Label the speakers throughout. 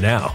Speaker 1: now.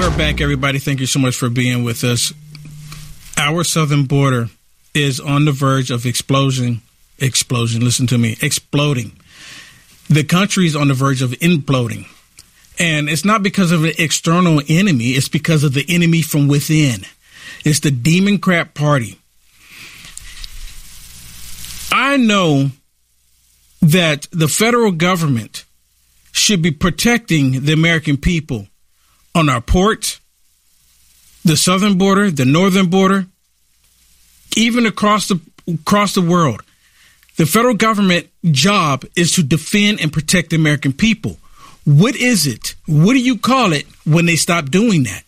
Speaker 2: We're back, everybody. Thank you so much for being with us. Our southern border is on the verge of explosion. Explosion. Listen to me. Exploding. The country is on the verge of imploding. And it's not because of an external enemy, it's because of the enemy from within. It's the demon crap party. I know that the federal government should be protecting the American people on our ports, the southern border, the northern border, even across the across the world. The federal government job is to defend and protect the American people. What is it? What do you call it when they stop doing that?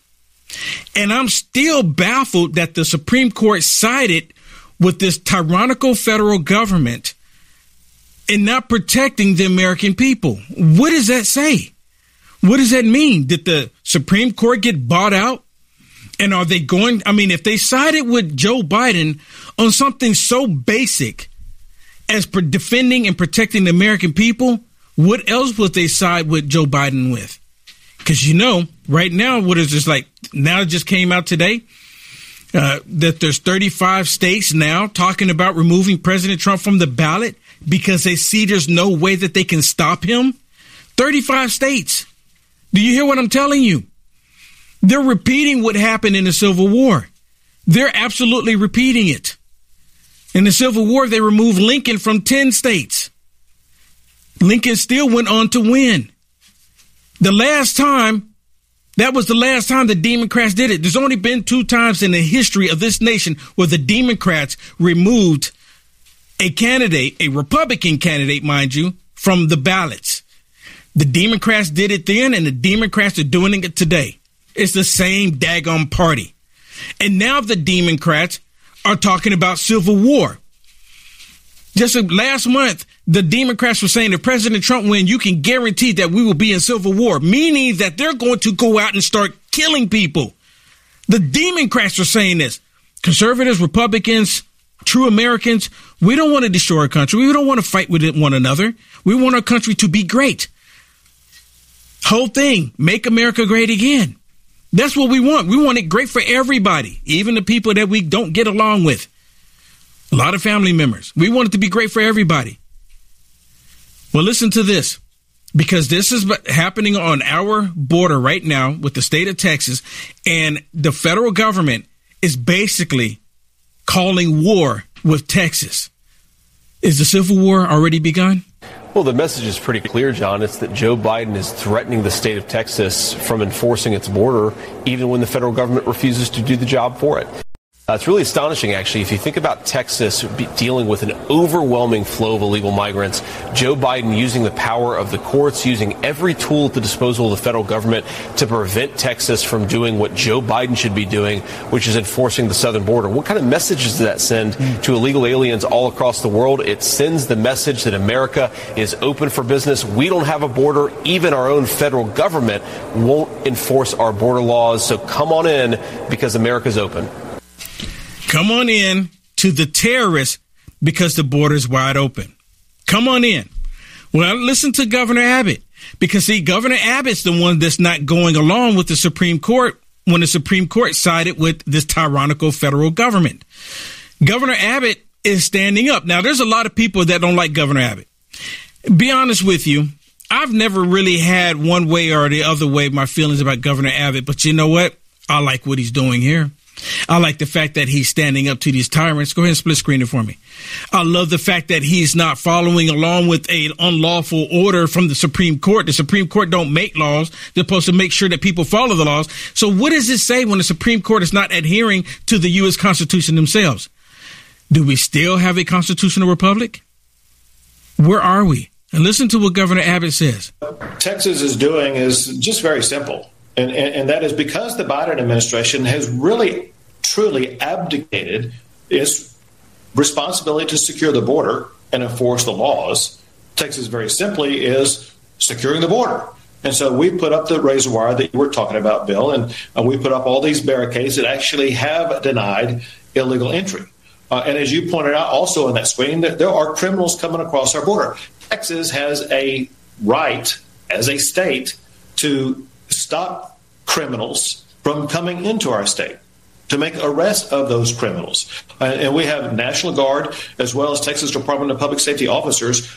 Speaker 2: And I'm still baffled that the Supreme Court sided with this tyrannical federal government and not protecting the American people. What does that say? What does that mean? Did the Supreme Court get bought out? And are they going? I mean, if they sided with Joe Biden on something so basic as defending and protecting the American people, what else would they side with Joe Biden with? Because you know, right now, what is this like? Now it just came out today uh, that there's 35 states now talking about removing President Trump from the ballot because they see there's no way that they can stop him. 35 states. Do you hear what I'm telling you? They're repeating what happened in the Civil War. They're absolutely repeating it. In the Civil War, they removed Lincoln from 10 states. Lincoln still went on to win. The last time, that was the last time the Democrats did it. There's only been two times in the history of this nation where the Democrats removed a candidate, a Republican candidate, mind you, from the ballots. The Democrats did it then, and the Democrats are doing it today. It's the same daggone party. And now the Democrats are talking about civil war. Just last month, the Democrats were saying if President Trump wins, you can guarantee that we will be in civil war, meaning that they're going to go out and start killing people. The Democrats are saying this. Conservatives, Republicans, true Americans, we don't want to destroy our country. We don't want to fight with one another. We want our country to be great. Whole thing, make America great again. That's what we want. We want it great for everybody, even the people that we don't get along with. A lot of family members. We want it to be great for everybody. Well, listen to this because this is happening on our border right now with the state of Texas, and the federal government is basically calling war with Texas. Is the Civil War already begun?
Speaker 3: Well, the message is pretty clear, John. It's that Joe Biden is threatening the state of Texas from enforcing its border, even when the federal government refuses to do the job for it. Uh, it's really astonishing, actually. If you think about Texas dealing with an overwhelming flow of illegal migrants, Joe Biden using the power of the courts, using every tool at the disposal of the federal government to prevent Texas from doing what Joe Biden should be doing, which is enforcing the southern border. What kind of messages does that send to illegal aliens all across the world? It sends the message that America is open for business. We don't have a border. Even our own federal government won't enforce our border laws. So come on in because America's open.
Speaker 2: Come on in to the terrorists because the border is wide open. Come on in. Well, listen to Governor Abbott because see, Governor Abbott's the one that's not going along with the Supreme Court when the Supreme Court sided with this tyrannical federal government. Governor Abbott is standing up. Now, there's a lot of people that don't like Governor Abbott. Be honest with you. I've never really had one way or the other way my feelings about Governor Abbott, but you know what? I like what he's doing here. I like the fact that he's standing up to these tyrants. Go ahead and split screen it for me. I love the fact that he's not following along with an unlawful order from the Supreme Court. The Supreme Court don't make laws. They're supposed to make sure that people follow the laws. So what does it say when the Supreme Court is not adhering to the U.S. Constitution themselves? Do we still have a constitutional republic? Where are we? And listen to what Governor Abbott says.
Speaker 4: Texas is doing is just very simple. And, and, and, that is because the Biden administration has really, truly abdicated its responsibility to secure the border and enforce the laws. Texas, very simply, is securing the border. And so we put up the razor wire that you were talking about, Bill, and uh, we put up all these barricades that actually have denied illegal entry. Uh, and as you pointed out also in that screen, that there are criminals coming across our border. Texas has a right as a state to stop criminals from coming into our state to make arrests of those criminals. Uh, and we have National Guard as well as Texas Department of Public Safety officers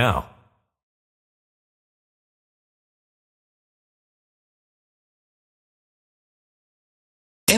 Speaker 1: now.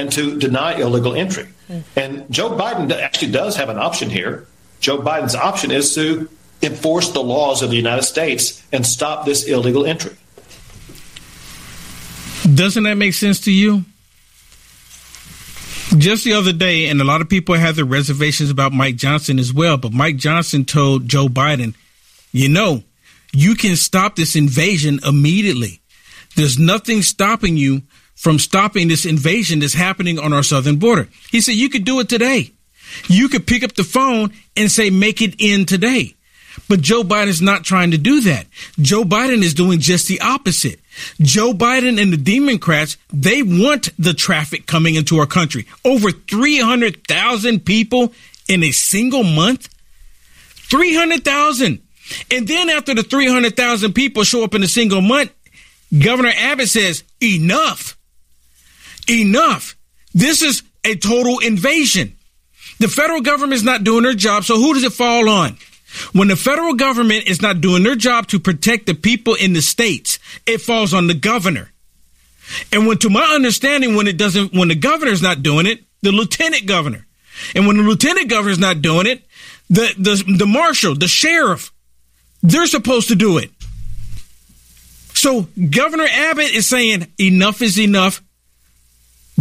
Speaker 4: and to deny illegal entry. And Joe Biden actually does have an option here. Joe Biden's option is to enforce the laws of the United States and stop this illegal entry.
Speaker 2: Doesn't that make sense to you? Just the other day, and a lot of people had their reservations about Mike Johnson as well, but Mike Johnson told Joe Biden, you know, you can stop this invasion immediately. There's nothing stopping you from stopping this invasion that's happening on our southern border. He said, you could do it today. You could pick up the phone and say, make it in today. But Joe Biden is not trying to do that. Joe Biden is doing just the opposite. Joe Biden and the Democrats, they want the traffic coming into our country. Over 300,000 people in a single month. 300,000. And then after the 300,000 people show up in a single month, Governor Abbott says, enough. Enough. This is a total invasion. The federal government is not doing their job, so who does it fall on? When the federal government is not doing their job to protect the people in the states, it falls on the governor. And when, to my understanding, when it doesn't, when the governor's not doing it, the lieutenant governor. And when the lieutenant governor's not doing it, the, the, the marshal, the sheriff, they're supposed to do it. So Governor Abbott is saying enough is enough.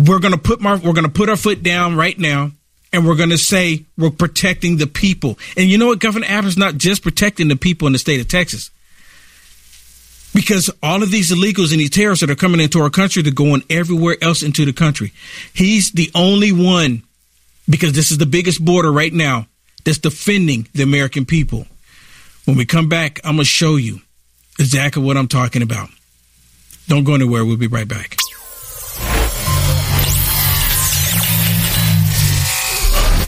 Speaker 2: We're going to put my, we're going to put our foot down right now and we're going to say we're protecting the people. And you know what? Governor Abbott's not just protecting the people in the state of Texas. Because all of these illegals and these terrorists that are coming into our country, they're going everywhere else into the country. He's the only one, because this is the biggest border right now, that's defending the American people. When we come back, I'm going to show you exactly what I'm talking about. Don't go anywhere. We'll be right back.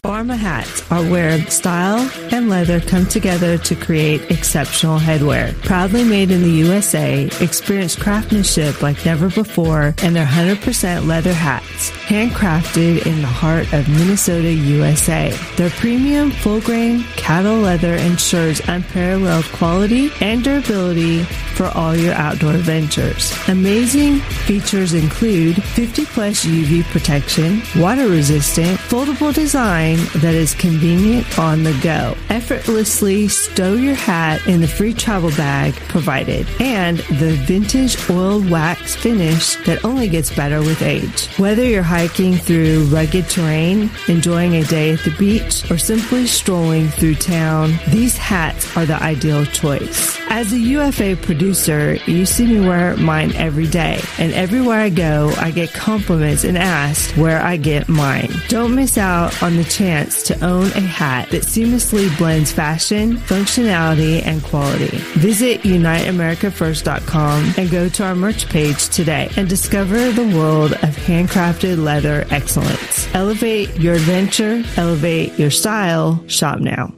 Speaker 5: Pharma hats are where style and leather come together to create exceptional headwear. Proudly made in the USA, experience craftsmanship like never before and their 100% leather hats, handcrafted in the heart of Minnesota, USA. Their premium full grain cattle leather ensures unparalleled quality and durability for all your outdoor ventures. Amazing features include 50 plus UV protection, water resistant, foldable design that is convenient on the go. Effortlessly stow your hat in the free travel bag provided and the vintage oiled wax finish that only gets better with age. Whether you're hiking through rugged terrain, enjoying a day at the beach, or simply strolling through town, these hats are the ideal choice. As a UFA producer, you see me wear mine every day, and everywhere I go, I get compliments and asked where I get mine. Don't miss out on the chance to own a hat that seamlessly blends fashion, functionality, and quality. Visit UniteAmericaFirst.com and go to our merch page today and discover the world of handcrafted leather excellence. Elevate your adventure, elevate your style. Shop now.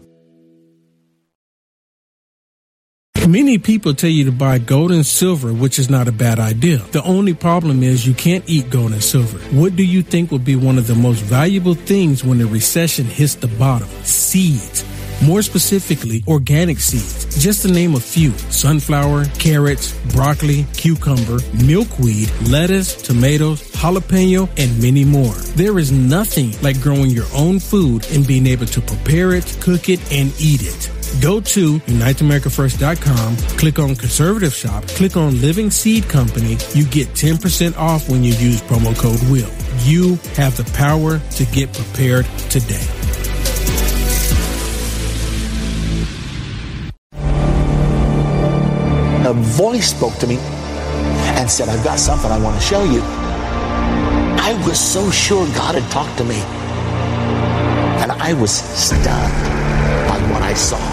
Speaker 2: Many people tell you to buy gold and silver, which is not a bad idea. The only problem is you can't eat gold and silver. What do you think would be one of the most valuable things when the recession hits the bottom? Seeds. More specifically, organic seeds. Just to name a few sunflower, carrots, broccoli, cucumber, milkweed, lettuce, tomatoes, jalapeno, and many more. There is nothing like growing your own food and being able to prepare it, cook it, and eat it. Go to UniteAmericaFirst.com, click on Conservative Shop, click on Living Seed Company. You get 10% off when you use promo code WILL. You have the power to get prepared today.
Speaker 6: A voice spoke to me and said, I've got something I want to show you. I was so sure God had talked to me. And I was stunned by what I saw.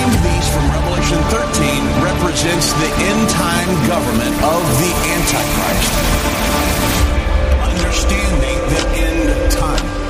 Speaker 7: The combined beast from Revelation 13 represents the end time government of the Antichrist. Understanding the end time.